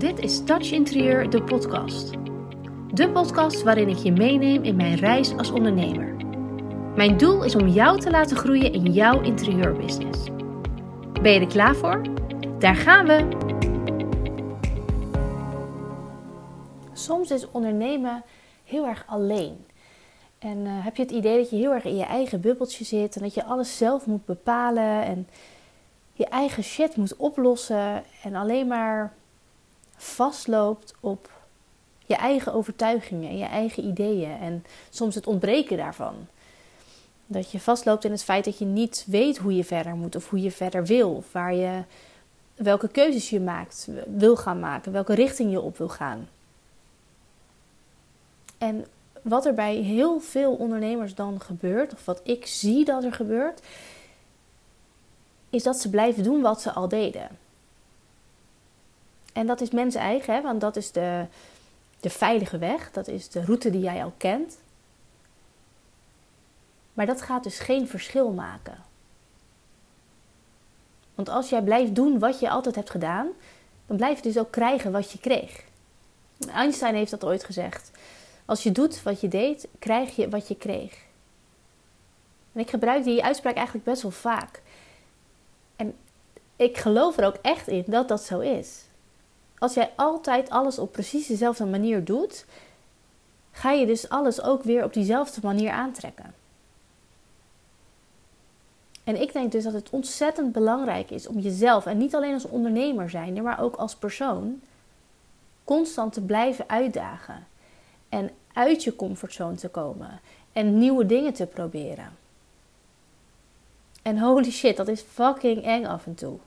Dit is Touch Interieur, de podcast. De podcast waarin ik je meeneem in mijn reis als ondernemer. Mijn doel is om jou te laten groeien in jouw interieurbusiness. Ben je er klaar voor? Daar gaan we! Soms is ondernemen heel erg alleen. En uh, heb je het idee dat je heel erg in je eigen bubbeltje zit en dat je alles zelf moet bepalen en je eigen shit moet oplossen en alleen maar vastloopt op je eigen overtuigingen en je eigen ideeën en soms het ontbreken daarvan. Dat je vastloopt in het feit dat je niet weet hoe je verder moet of hoe je verder wil, of waar je, welke keuzes je maakt, wil gaan maken, welke richting je op wil gaan. En wat er bij heel veel ondernemers dan gebeurt, of wat ik zie dat er gebeurt, is dat ze blijven doen wat ze al deden. En dat is mens eigen, want dat is de, de veilige weg, dat is de route die jij al kent. Maar dat gaat dus geen verschil maken. Want als jij blijft doen wat je altijd hebt gedaan, dan blijf je dus ook krijgen wat je kreeg. Einstein heeft dat ooit gezegd. Als je doet wat je deed, krijg je wat je kreeg. En ik gebruik die uitspraak eigenlijk best wel vaak. En ik geloof er ook echt in dat dat zo is. Als jij altijd alles op precies dezelfde manier doet, ga je dus alles ook weer op diezelfde manier aantrekken. En ik denk dus dat het ontzettend belangrijk is om jezelf, en niet alleen als ondernemer zijn, maar ook als persoon, constant te blijven uitdagen. En uit je comfortzone te komen. En nieuwe dingen te proberen. En holy shit, dat is fucking eng af en toe.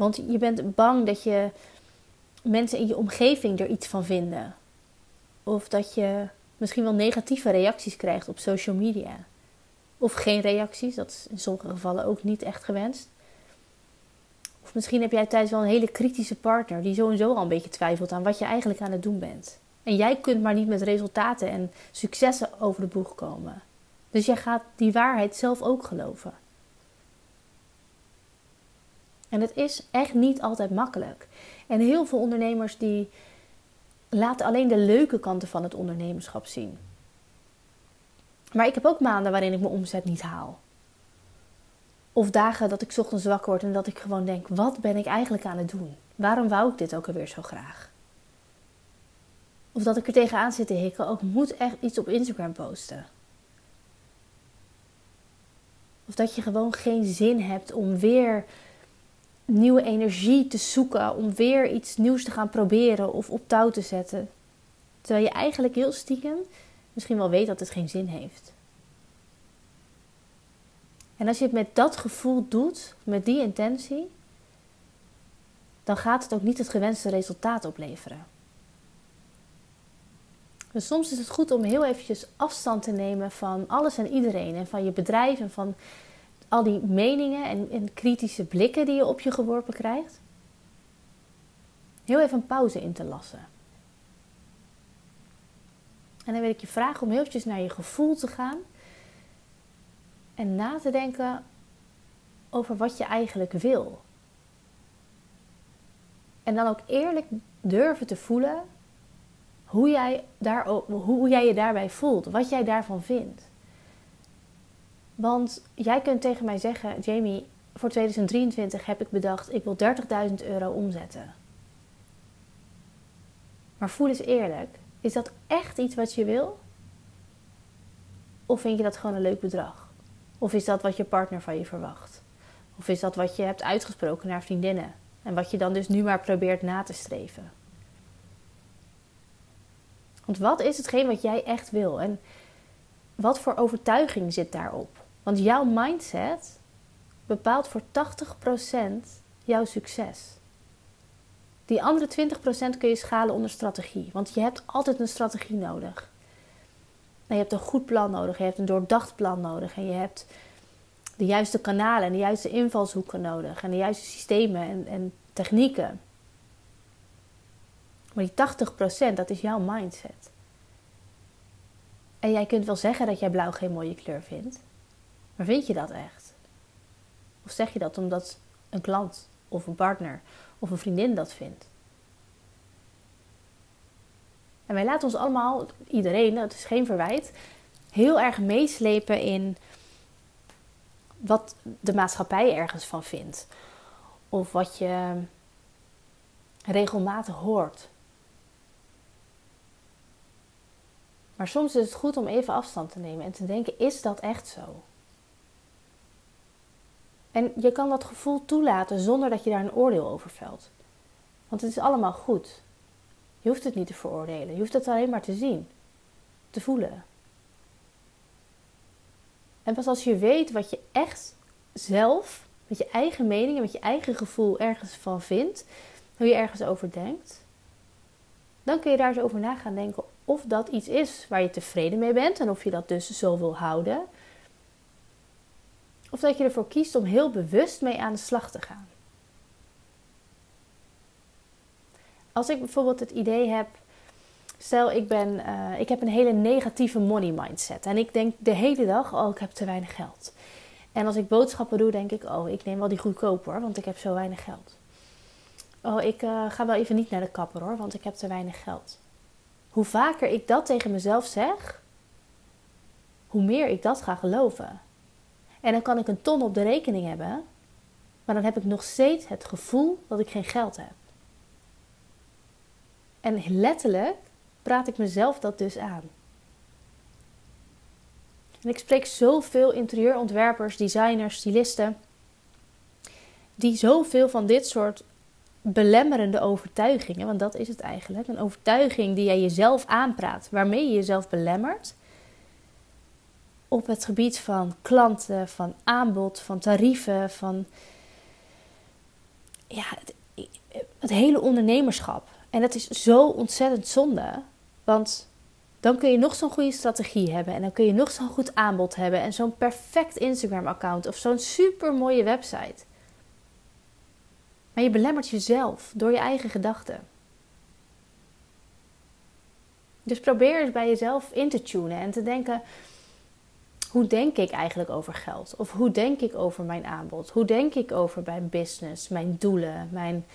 Want je bent bang dat je mensen in je omgeving er iets van vinden. Of dat je misschien wel negatieve reacties krijgt op social media. Of geen reacties, dat is in sommige gevallen ook niet echt gewenst. Of misschien heb jij thuis wel een hele kritische partner die sowieso al een beetje twijfelt aan wat je eigenlijk aan het doen bent. En jij kunt maar niet met resultaten en successen over de boeg komen. Dus jij gaat die waarheid zelf ook geloven. En het is echt niet altijd makkelijk. En heel veel ondernemers die laten alleen de leuke kanten van het ondernemerschap zien. Maar ik heb ook maanden waarin ik mijn omzet niet haal. Of dagen dat ik ochtends wakker word en dat ik gewoon denk: wat ben ik eigenlijk aan het doen? Waarom wou ik dit ook alweer zo graag? Of dat ik er tegenaan zit te hikken: ook moet echt iets op Instagram posten. Of dat je gewoon geen zin hebt om weer nieuwe energie te zoeken om weer iets nieuws te gaan proberen of op touw te zetten. Terwijl je eigenlijk heel stiekem misschien wel weet dat het geen zin heeft. En als je het met dat gevoel doet, met die intentie, dan gaat het ook niet het gewenste resultaat opleveren. Dus soms is het goed om heel eventjes afstand te nemen van alles en iedereen en van je bedrijf en van al die meningen en, en kritische blikken die je op je geworpen krijgt, heel even een pauze in te lassen. En dan wil ik je vragen om heel eventjes naar je gevoel te gaan en na te denken over wat je eigenlijk wil. En dan ook eerlijk durven te voelen hoe jij, daar, hoe jij je daarbij voelt, wat jij daarvan vindt. Want jij kunt tegen mij zeggen, Jamie, voor 2023 heb ik bedacht, ik wil 30.000 euro omzetten. Maar voel eens eerlijk, is dat echt iets wat je wil? Of vind je dat gewoon een leuk bedrag? Of is dat wat je partner van je verwacht? Of is dat wat je hebt uitgesproken naar vriendinnen en wat je dan dus nu maar probeert na te streven? Want wat is hetgeen wat jij echt wil en wat voor overtuiging zit daarop? Want jouw mindset bepaalt voor 80% jouw succes. Die andere 20% kun je schalen onder strategie. Want je hebt altijd een strategie nodig. En je hebt een goed plan nodig. Je hebt een doordacht plan nodig. En je hebt de juiste kanalen en de juiste invalshoeken nodig. En de juiste systemen en, en technieken. Maar die 80% dat is jouw mindset. En jij kunt wel zeggen dat jij blauw geen mooie kleur vindt. Maar vind je dat echt? Of zeg je dat omdat een klant of een partner of een vriendin dat vindt? En wij laten ons allemaal, iedereen, dat is geen verwijt, heel erg meeslepen in wat de maatschappij ergens van vindt. Of wat je regelmatig hoort. Maar soms is het goed om even afstand te nemen en te denken: is dat echt zo? En je kan dat gevoel toelaten zonder dat je daar een oordeel over velt. Want het is allemaal goed. Je hoeft het niet te veroordelen. Je hoeft het alleen maar te zien, te voelen. En pas als je weet wat je echt zelf, met je eigen mening en met je eigen gevoel ergens van vindt, hoe je ergens over denkt, dan kun je daar eens over na gaan denken of dat iets is waar je tevreden mee bent en of je dat dus zo wil houden. Of dat je ervoor kiest om heel bewust mee aan de slag te gaan. Als ik bijvoorbeeld het idee heb, stel ik, ben, uh, ik heb een hele negatieve money mindset en ik denk de hele dag, oh ik heb te weinig geld. En als ik boodschappen doe, denk ik, oh ik neem wel die goedkoper, want ik heb zo weinig geld. Oh, ik uh, ga wel even niet naar de kapper hoor, want ik heb te weinig geld. Hoe vaker ik dat tegen mezelf zeg, hoe meer ik dat ga geloven. En dan kan ik een ton op de rekening hebben, maar dan heb ik nog steeds het gevoel dat ik geen geld heb. En letterlijk praat ik mezelf dat dus aan. En ik spreek zoveel interieurontwerpers, designers, stylisten, die zoveel van dit soort belemmerende overtuigingen, want dat is het eigenlijk, een overtuiging die jij jezelf aanpraat, waarmee je jezelf belemmert, op het gebied van klanten, van aanbod, van tarieven, van ja, het, het hele ondernemerschap. En dat is zo ontzettend zonde, want dan kun je nog zo'n goede strategie hebben en dan kun je nog zo'n goed aanbod hebben en zo'n perfect Instagram-account of zo'n super mooie website. Maar je belemmert jezelf door je eigen gedachten. Dus probeer eens bij jezelf in te tunen en te denken: hoe denk ik eigenlijk over geld? Of hoe denk ik over mijn aanbod? Hoe denk ik over mijn business, mijn doelen, mijn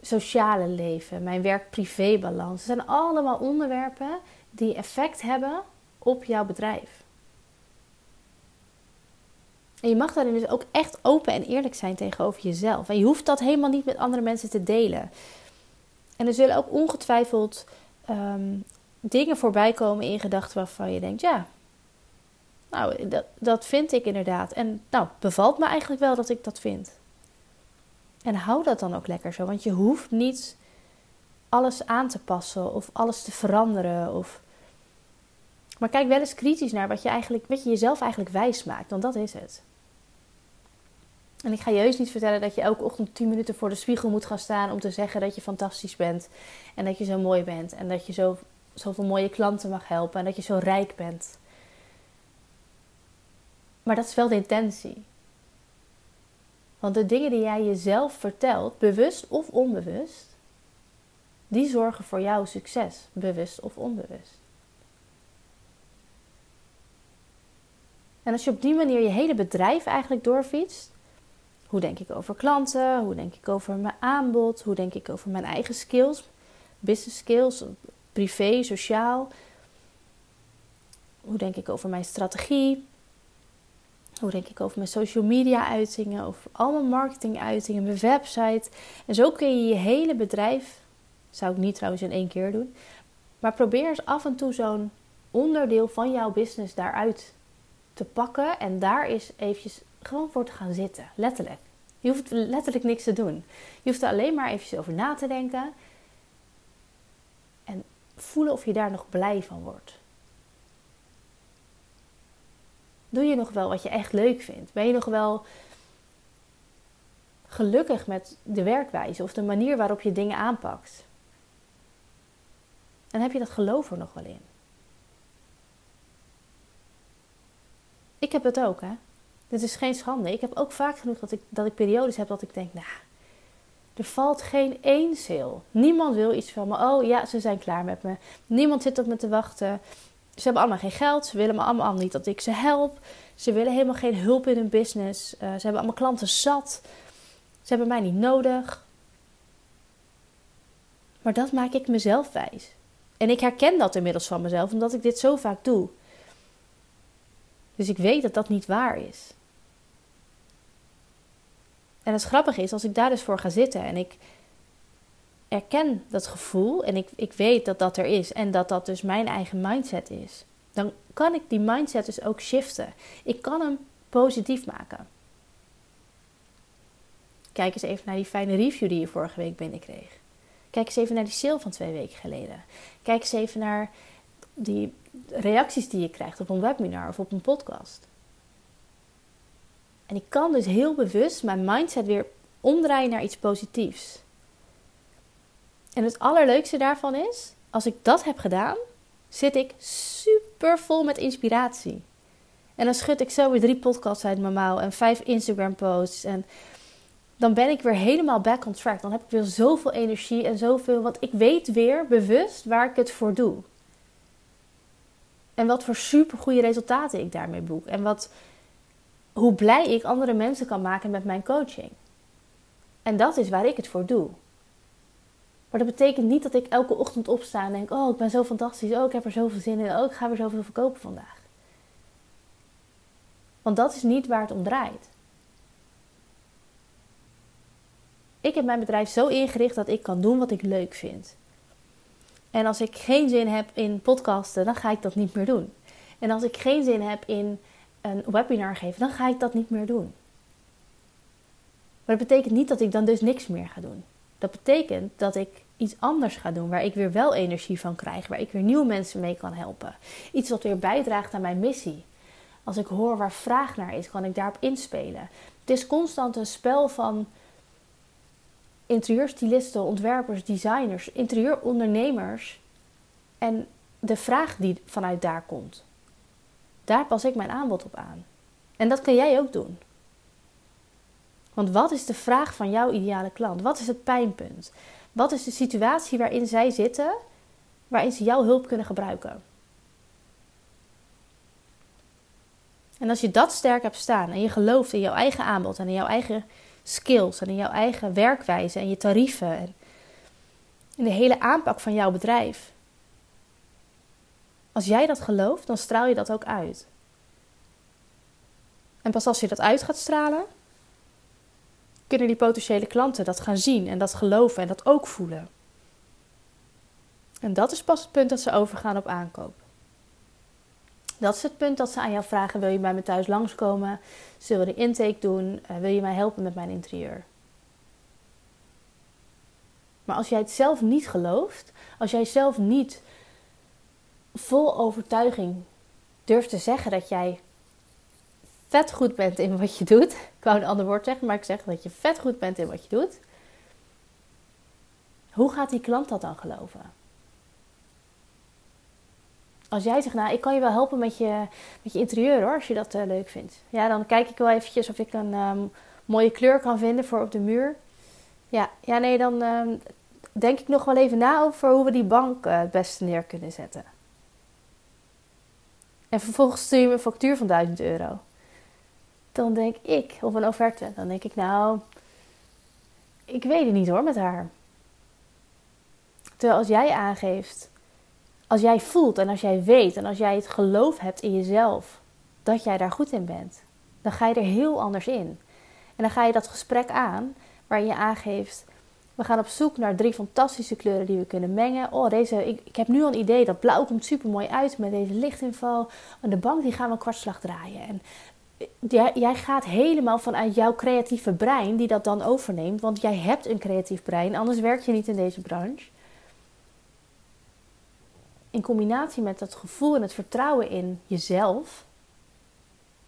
sociale leven, mijn werk-privé-balans? Het zijn allemaal onderwerpen die effect hebben op jouw bedrijf. En je mag daarin dus ook echt open en eerlijk zijn tegenover jezelf. En je hoeft dat helemaal niet met andere mensen te delen. En er zullen ook ongetwijfeld ehm, dingen voorbij komen in gedachten waarvan je denkt: ja, nou, dat, dat vind ik inderdaad. En nou, bevalt me eigenlijk wel dat ik dat vind. En hou dat dan ook lekker zo, want je hoeft niet alles aan te passen of alles te veranderen. Of... Maar kijk wel eens kritisch naar wat je, eigenlijk, wat je jezelf eigenlijk wijs maakt, want dat is het. En ik ga je heus niet vertellen dat je elke ochtend 10 minuten voor de spiegel moet gaan staan om te zeggen dat je fantastisch bent. En dat je zo mooi bent. En dat je zo, zoveel mooie klanten mag helpen. En dat je zo rijk bent. Maar dat is wel de intentie. Want de dingen die jij jezelf vertelt, bewust of onbewust, die zorgen voor jouw succes, bewust of onbewust. En als je op die manier je hele bedrijf eigenlijk doorfietst, hoe denk ik over klanten? Hoe denk ik over mijn aanbod? Hoe denk ik over mijn eigen skills? Business skills, privé, sociaal. Hoe denk ik over mijn strategie? Hoe denk ik over mijn social media uitingen, over al mijn marketing uitingen, mijn website. En zo kun je je hele bedrijf, zou ik niet trouwens in één keer doen, maar probeer eens af en toe zo'n onderdeel van jouw business daaruit te pakken en daar is eventjes gewoon voor te gaan zitten, letterlijk. Je hoeft letterlijk niks te doen. Je hoeft er alleen maar eventjes over na te denken en voelen of je daar nog blij van wordt. Doe je nog wel wat je echt leuk vindt? Ben je nog wel gelukkig met de werkwijze of de manier waarop je dingen aanpakt? En heb je dat geloof er nog wel in? Ik heb het ook, hè? Dit is geen schande. Ik heb ook vaak genoeg dat ik, dat ik periodes heb dat ik denk, nou, er valt geen één sale. Niemand wil iets van me. Oh ja, ze zijn klaar met me. Niemand zit op me te wachten. Ze hebben allemaal geen geld. Ze willen me allemaal niet dat ik ze help. Ze willen helemaal geen hulp in hun business. Uh, ze hebben allemaal klanten zat. Ze hebben mij niet nodig. Maar dat maak ik mezelf wijs. En ik herken dat inmiddels van mezelf, omdat ik dit zo vaak doe. Dus ik weet dat dat niet waar is. En het grappige is, als ik daar dus voor ga zitten en ik erken dat gevoel en ik, ik weet dat dat er is en dat dat dus mijn eigen mindset is, dan kan ik die mindset dus ook shiften. Ik kan hem positief maken. Kijk eens even naar die fijne review die je vorige week binnenkreeg. Kijk eens even naar die sale van twee weken geleden. Kijk eens even naar die reacties die je krijgt op een webinar of op een podcast. En ik kan dus heel bewust mijn mindset weer omdraaien naar iets positiefs. En het allerleukste daarvan is, als ik dat heb gedaan, zit ik super vol met inspiratie. En dan schud ik zo weer drie podcasts uit mijn mouw en vijf Instagram posts. En dan ben ik weer helemaal back on track. Dan heb ik weer zoveel energie en zoveel. Want ik weet weer bewust waar ik het voor doe. En wat voor super goede resultaten ik daarmee boek. En wat, hoe blij ik andere mensen kan maken met mijn coaching. En dat is waar ik het voor doe. Maar dat betekent niet dat ik elke ochtend opsta en denk: Oh, ik ben zo fantastisch. Oh, ik heb er zoveel zin in. Oh, ik ga weer zoveel verkopen vandaag. Want dat is niet waar het om draait. Ik heb mijn bedrijf zo ingericht dat ik kan doen wat ik leuk vind. En als ik geen zin heb in podcasten, dan ga ik dat niet meer doen. En als ik geen zin heb in een webinar geven, dan ga ik dat niet meer doen. Maar dat betekent niet dat ik dan dus niks meer ga doen. Dat betekent dat ik iets anders ga doen waar ik weer wel energie van krijg, waar ik weer nieuwe mensen mee kan helpen. Iets wat weer bijdraagt aan mijn missie. Als ik hoor waar vraag naar is, kan ik daarop inspelen. Het is constant een spel van interieurstylisten, ontwerpers, designers, interieurondernemers en de vraag die vanuit daar komt. Daar pas ik mijn aanbod op aan. En dat kan jij ook doen. Want wat is de vraag van jouw ideale klant? Wat is het pijnpunt? Wat is de situatie waarin zij zitten, waarin ze jouw hulp kunnen gebruiken? En als je dat sterk hebt staan en je gelooft in jouw eigen aanbod en in jouw eigen skills en in jouw eigen werkwijze en je tarieven en de hele aanpak van jouw bedrijf. Als jij dat gelooft, dan straal je dat ook uit. En pas als je dat uit gaat stralen, kunnen die potentiële klanten dat gaan zien en dat geloven en dat ook voelen. En dat is pas het punt dat ze overgaan op aankoop. Dat is het punt dat ze aan jou vragen: wil je bij me thuis langskomen? Zullen we de intake doen? Uh, wil je mij helpen met mijn interieur? Maar als jij het zelf niet gelooft, als jij zelf niet vol overtuiging durft te zeggen dat jij vet goed bent in wat je doet. Ik wou een ander woord zeggen, maar ik zeg dat je vet goed bent in wat je doet. Hoe gaat die klant dat dan geloven? Als jij zegt, nou, ik kan je wel helpen met je, met je interieur hoor, als je dat uh, leuk vindt. Ja, dan kijk ik wel eventjes of ik een um, mooie kleur kan vinden voor op de muur. Ja, ja nee, dan um, denk ik nog wel even na over hoe we die bank uh, het beste neer kunnen zetten. En vervolgens stuur je me een factuur van 1000 euro dan denk ik, of een offerte, dan denk ik nou, ik weet het niet hoor met haar. Terwijl als jij aangeeft, als jij voelt en als jij weet en als jij het geloof hebt in jezelf dat jij daar goed in bent, dan ga je er heel anders in. En dan ga je dat gesprek aan waar je aangeeft, we gaan op zoek naar drie fantastische kleuren die we kunnen mengen. Oh, deze, ik, ik heb nu al een idee, dat blauw komt super mooi uit met deze lichtinval. En de bank die gaan we een kwartslag draaien. En jij, gaat helemaal vanuit jouw creatieve brein die dat dan overneemt. Want jij hebt een creatief brein, anders werk je niet in deze branche. In combinatie met dat gevoel en het vertrouwen in jezelf,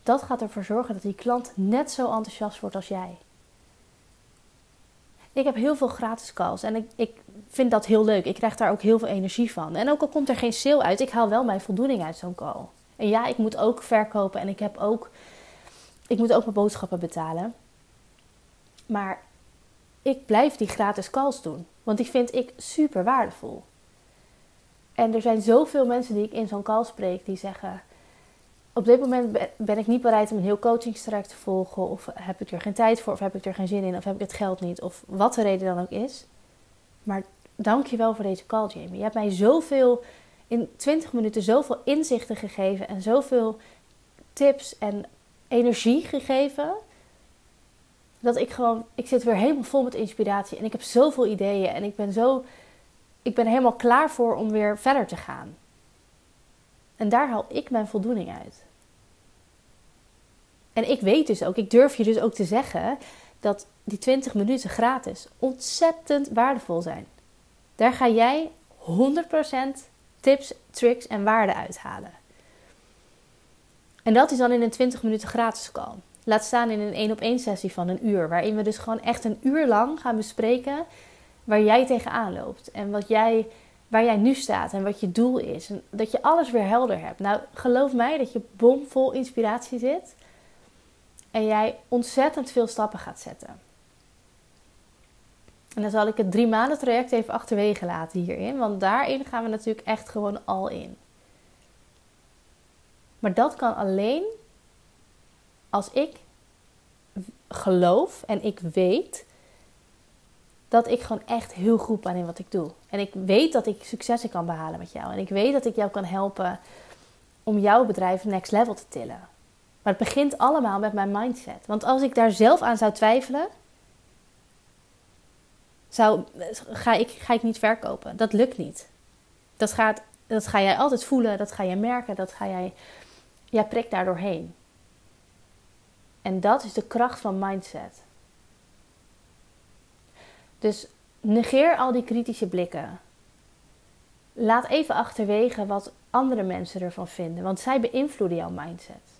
dat gaat ervoor zorgen dat die klant net zo enthousiast wordt als jij. Ik heb heel veel gratis calls en ik, ik vind dat heel leuk. Ik krijg daar ook heel veel energie van. En ook al komt er geen sale uit, ik haal wel mijn voldoening uit zo'n call. En ja, ik moet ook verkopen en ik heb ook ik moet ook mijn boodschappen betalen. Maar ik blijf die gratis calls doen. Want die vind ik super waardevol. En er zijn zoveel mensen die ik in zo'n call spreek die zeggen: Op dit moment ben ik niet bereid om een heel coachingstraject te volgen. Of heb ik er geen tijd voor, of heb ik er geen zin in, of heb ik het geld niet, of wat de reden dan ook is. Maar dank je wel voor deze call, Jamie. Je hebt mij zoveel, in 20 minuten, zoveel inzichten gegeven en zoveel tips en energie gegeven. Dat ik gewoon, ik zit weer helemaal vol met inspiratie en ik heb zoveel ideeën en ik ben zo, ik ben helemaal klaar voor om weer verder te gaan. En daar haal ik mijn voldoening uit. En ik weet dus ook, ik durf je dus ook te zeggen dat die 20 minuten gratis ontzettend waardevol zijn. Daar ga jij 100% tips, tricks en waarden uithalen. En dat is dan in een 20 minuten gratis call. Laat staan in een 1 op 1 sessie van een uur, waarin we dus gewoon echt een uur lang gaan bespreken waar jij tegenaan loopt en wat jij, waar jij nu staat en wat je doel is. En dat je alles weer helder hebt. Nou, geloof mij dat je bomvol inspiratie zit en jij ontzettend veel stappen gaat zetten. En dan zal ik het drie maanden traject even achterwege laten hierin. Want daarin gaan we natuurlijk echt gewoon al in. Maar dat kan alleen als ik geloof en ik weet dat ik gewoon echt heel goed ben in wat ik doe. En ik weet dat ik successen kan behalen met jou. En ik weet dat ik jou kan helpen om jouw bedrijf next level te tillen. Maar het begint allemaal met mijn mindset. Want als ik daar zelf aan zou twijfelen, zou, ga, ik, ga ik niet verkopen. Dat lukt niet. Dat, gaat, dat ga jij altijd voelen, dat ga je merken, dat ga jij, jij prikt daar doorheen. En dat is de kracht van mindset. Dus negeer al die kritische blikken. Laat even achterwege wat andere mensen ervan vinden, want zij beïnvloeden jouw mindset.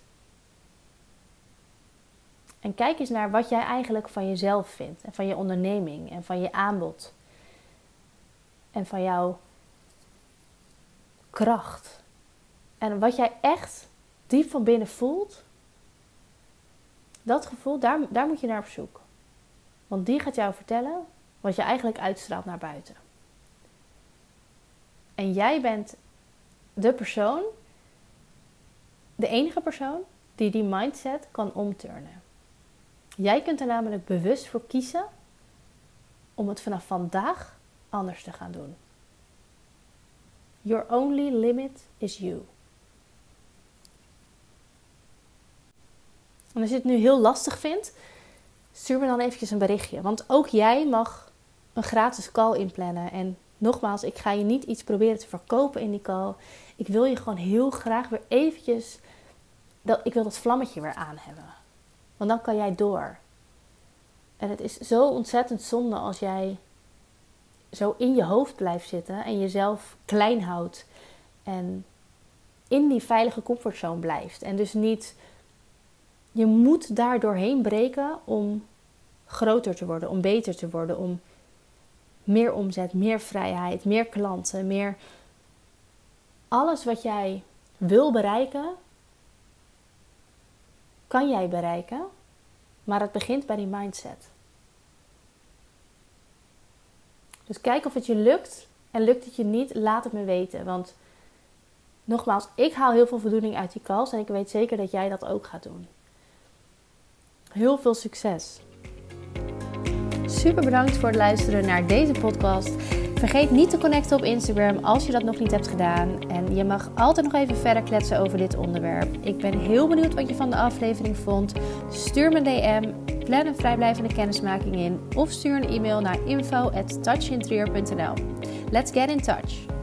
En kijk eens naar wat jij eigenlijk van jezelf vindt. En van je onderneming. En van je aanbod. En van jouw kracht. En wat jij echt diep van binnen voelt. Dat gevoel, daar, daar moet je naar op zoek. Want die gaat jou vertellen wat je eigenlijk uitstraalt naar buiten. En jij bent de persoon, de enige persoon die die mindset kan omturnen. Jij kunt er namelijk bewust voor kiezen om het vanaf vandaag anders te gaan doen. Your only limit is you. En als je het nu heel lastig vindt, stuur me dan eventjes een berichtje. Want ook jij mag een gratis call inplannen. En nogmaals, ik ga je niet iets proberen te verkopen in die call. Ik wil je gewoon heel graag weer eventjes... Dat, ik wil dat vlammetje weer aan hebben. Want dan kan jij door. En het is zo ontzettend zonde als jij zo in je hoofd blijft zitten en jezelf klein houdt. En in die veilige comfortzone blijft. En dus niet. Je moet daar doorheen breken om groter te worden, om beter te worden, om meer omzet, meer vrijheid, meer klanten, meer. Alles wat jij wil bereiken, kan jij bereiken maar het begint bij die mindset. Dus kijk of het je lukt. En lukt het je niet, laat het me weten. Want nogmaals, ik haal heel veel voldoening uit die calls. En ik weet zeker dat jij dat ook gaat doen. Heel veel succes. Super bedankt voor het luisteren naar deze podcast. Vergeet niet te connecten op Instagram als je dat nog niet hebt gedaan. En je mag altijd nog even verder kletsen over dit onderwerp. Ik ben heel benieuwd wat je van de aflevering vond. Stuur me een DM, plan een vrijblijvende kennismaking in of stuur een e-mail naar info@touchinterieur.nl. Let's get in touch.